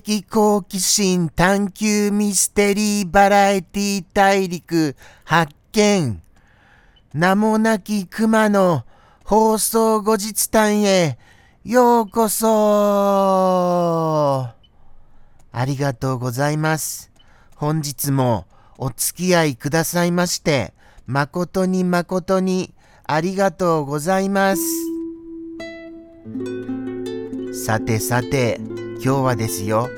的好奇心探求ミステリーバラエティ大陸発見名もなき熊の放送後日談へようこそありがとうございます。本日もお付き合いくださいまして、誠に誠にありがとうございます。さてさて、今日はですよ。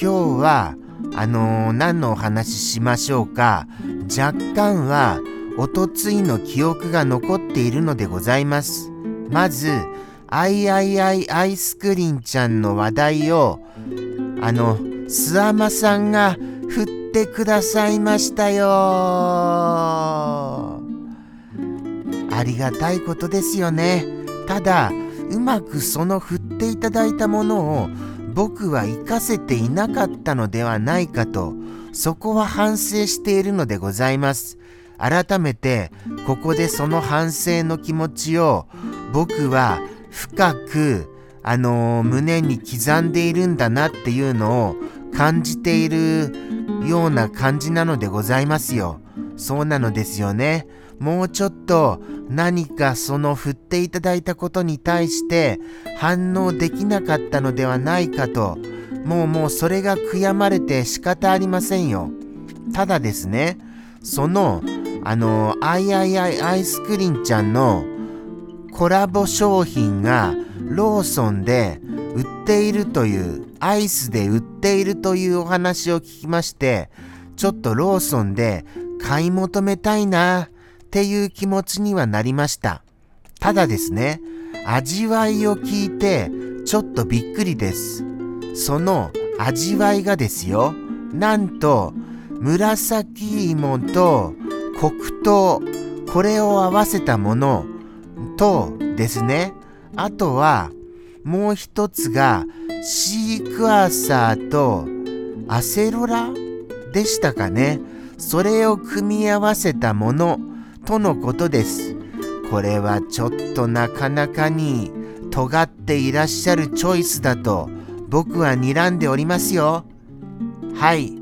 今日は、あのー、何のお話ししましょうか。若干は、おとついの記憶が残っているのでございます。まず、アイアイアイアイスクリンちゃんの話題を、あの、スアマさんが振ってくださいましたよ。ありがたいことですよね。ただ、うまくその振っていただいたものを僕は活かせていなかったのではないかと、そこは反省しているのでございます。改めて、ここでその反省の気持ちを僕は深く、あのー、胸に刻んでいるんだなっていうのを感じているような感じなのでございますよ。そうなのですよね。もうちょっと何かその振っていただいたことに対して反応できなかったのではないかと、もうもうそれが悔やまれて仕方ありませんよ。ただですね、その、あの、アイアイアイアイスクリンちゃんのコラボ商品がローソンで売っているという、アイスで売っているというお話を聞きまして、ちょっとローソンで買い求めたいなっていう気持ちにはなりました。ただですね、味わいを聞いてちょっとびっくりです。その味わいがですよ、なんと紫芋と黒糖、これを合わせたものとですね、あとはもう一つがシークワーサーとアセロラでしたかね。それを組み合わせたものとのことです。これはちょっとなかなかに尖っていらっしゃるチョイスだと僕は睨んでおりますよ。はい。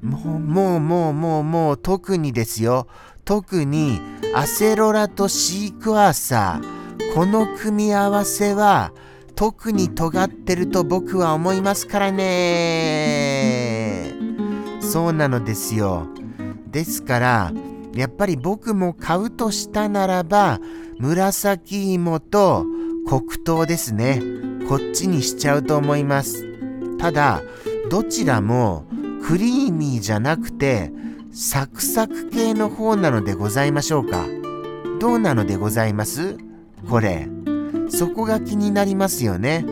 もうもうもうもうもう特にですよ。特にアセロラとシークワーサー。この組み合わせは特に尖ってると僕は思いますからね。そうなのですよ。ですから、やっぱり僕も買うとしたならば、紫芋と黒糖ですね。こっちにしちゃうと思います。ただ、どちらもクリーミーじゃなくて、サクサク系の方なのでございましょうか。どうなのでございます？これ。そこが気になりますよね。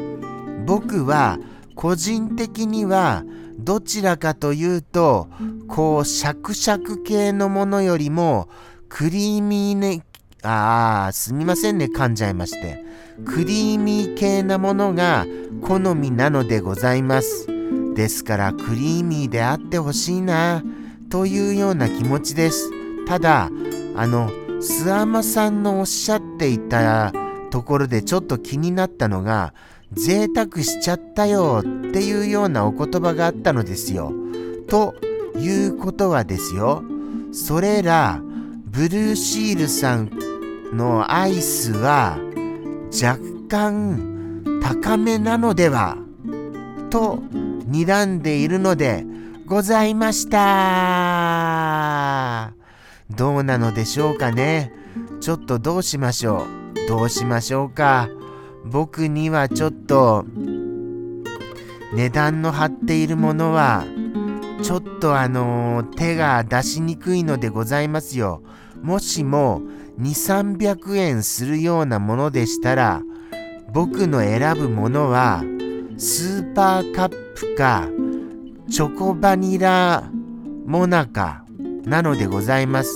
僕は個人的にはどちらかというと、こう、シャクシャク系のものよりも、クリーミーね、ああ、すみませんね、噛んじゃいまして。クリーミー系なものが好みなのでございます。ですから、クリーミーであってほしいな、というような気持ちです。ただ、あの、スアマさんのおっしゃっていたところでちょっと気になったのが、贅沢しちゃったよっていうようなお言葉があったのですよ。ということはですよ、それら、ブルーシールさんのアイスは若干高めなのではと睨んでいるのでございました。どうなのでしょうかね。ちょっとどうしましょう。どうしましょうか。僕にはちょっと値段の張っているものはちょっとあの、手が出しにくいのでございますよ。もしも2、300円するようなものでしたら僕の選ぶものはスーパーカップかチョコバニラモナカなのでございます。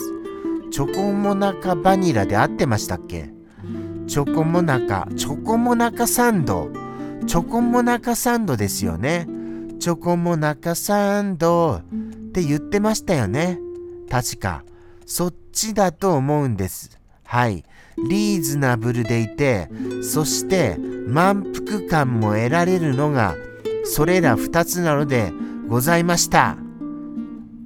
チョコモナカバニラで合ってましたっけ？チョコモナカ、チョコモナカサンド。チョコモナカサンドですよね。チョコモナカサンドって言ってましたよね。確か。そっちだと思うんです。はい。リーズナブルでいて、そして満腹感も得られるのがそれら2つなのでございました。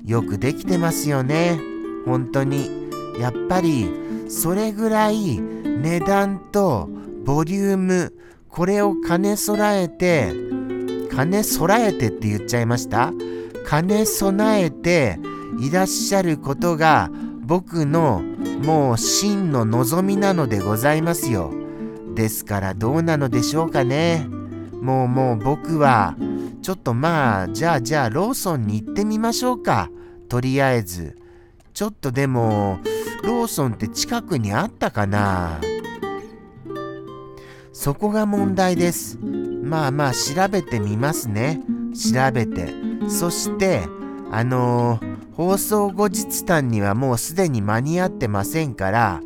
よくできてますよね。本当に。やっぱりそれぐらい値段とボリュームこれを兼ね備えて兼ね備えてって言っちゃいました？兼ね備えていらっしゃることが僕のもう真の望みなのでございますよ。ですからどうなのでしょうかね。もうもう僕はちょっとまあじゃあじゃあローソンに行ってみましょうか。とりあえず。ちょっとでもローソンって近くにあったかな？そこが問題です。まあまあ調べてみますね。調べて。そしてあのー放送後日談にはもうすでに間に合ってませんから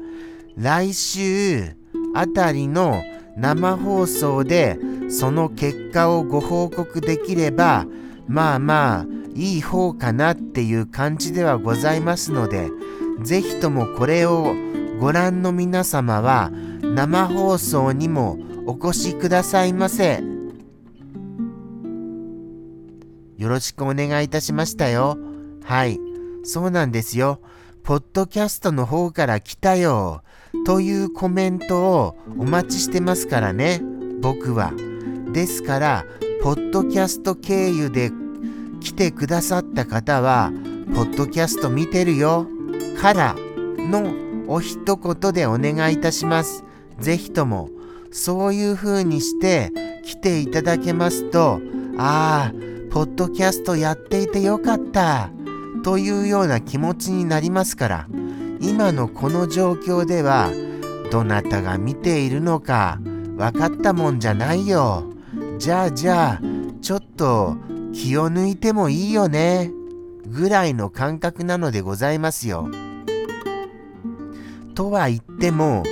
来週あたりの生放送でその結果をご報告できればまあまあいい方かなっていう感じではございますので是非ともこれをご覧の皆様は生放送にもお越しくださいませよろしくお願いいたしましたよ。はい。そうなんですよ。ポッドキャストの方から来たよ。というコメントをお待ちしてますからね。僕は。ですから、ポッドキャスト経由で来てくださった方は、ポッドキャスト見てるよ。からのお一言でお願いいたします。ぜひとも、そういう風にして来ていただけますと、ああ、ポッドキャストやっていてよかった。というような気持ちになりますから今のこの状況ではどなたが見ているのか分かったもんじゃないよじゃあじゃあちょっと気を抜いてもいいよねぐらいの感覚なのでございますよ。とは言っても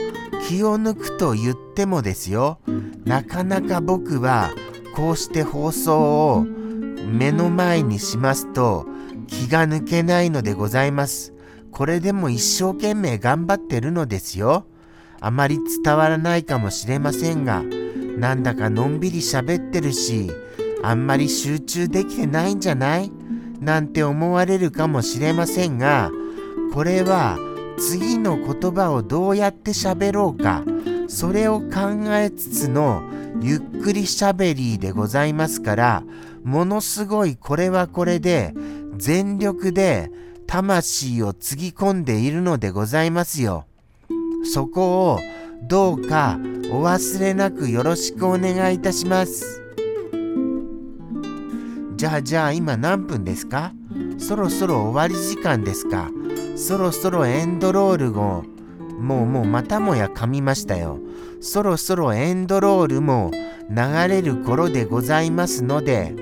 気を抜くと言ってもですよなかなか僕はこうして放送を目の前にしますと気が抜けないのでございます。これでも一生懸命頑張ってるのですよ。あまり伝わらないかもしれませんが、なんだかのんびり喋ってるし、あんまり集中できてないんじゃない？なんて思われるかもしれませんが、これは次の言葉をどうやって喋ろうか、それを考えつつのゆっくり喋りでございますから、ものすごいこれはこれで全力で魂をつぎ込んでいるのでございますよ。そこをどうかお忘れなくよろしくお願いいたします。じゃあじゃあ今何分ですか？そろそろ終わり時間ですか？そろそろエンドロールをもうもうまたもや噛みましたよ。そろそろエンドロールも流れる頃でございますので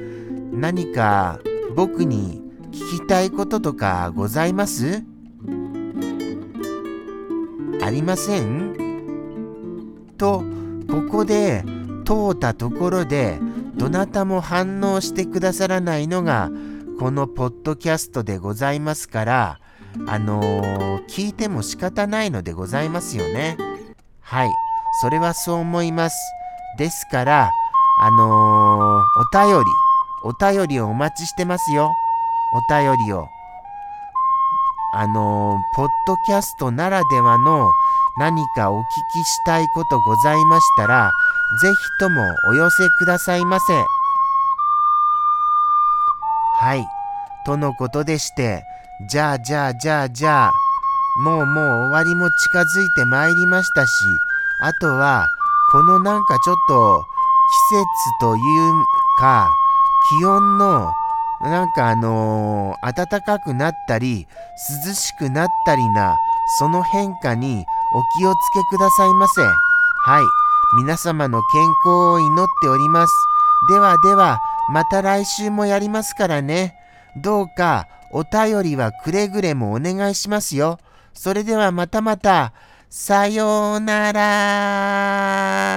何か僕に聞きたいこととかございます？ありません？とここで通ったところでどなたも反応してくださらないのがこのポッドキャストでございますからあのー、聞いても仕方ないのでございますよねはいそれはそう思いますですからあのー、お便りお便りをお待ちしてますよお便りを。あのポッドキャストならではの何かお聞きしたいことございましたら、ぜひともお寄せくださいませ。はい。とのことでして、じゃあじゃあじゃあじゃあ、もうもう終わりも近づいてまいりましたし、あとは、このなんかちょっと季節というか、気温のなんかあのー、暖かくなったり涼しくなったりなその変化にお気をつけくださいませ。はい。皆様の健康を祈っております。ではではまた来週もやりますからね。どうかお便りはくれぐれもお願いしますよ。それではまたまた。さようなら。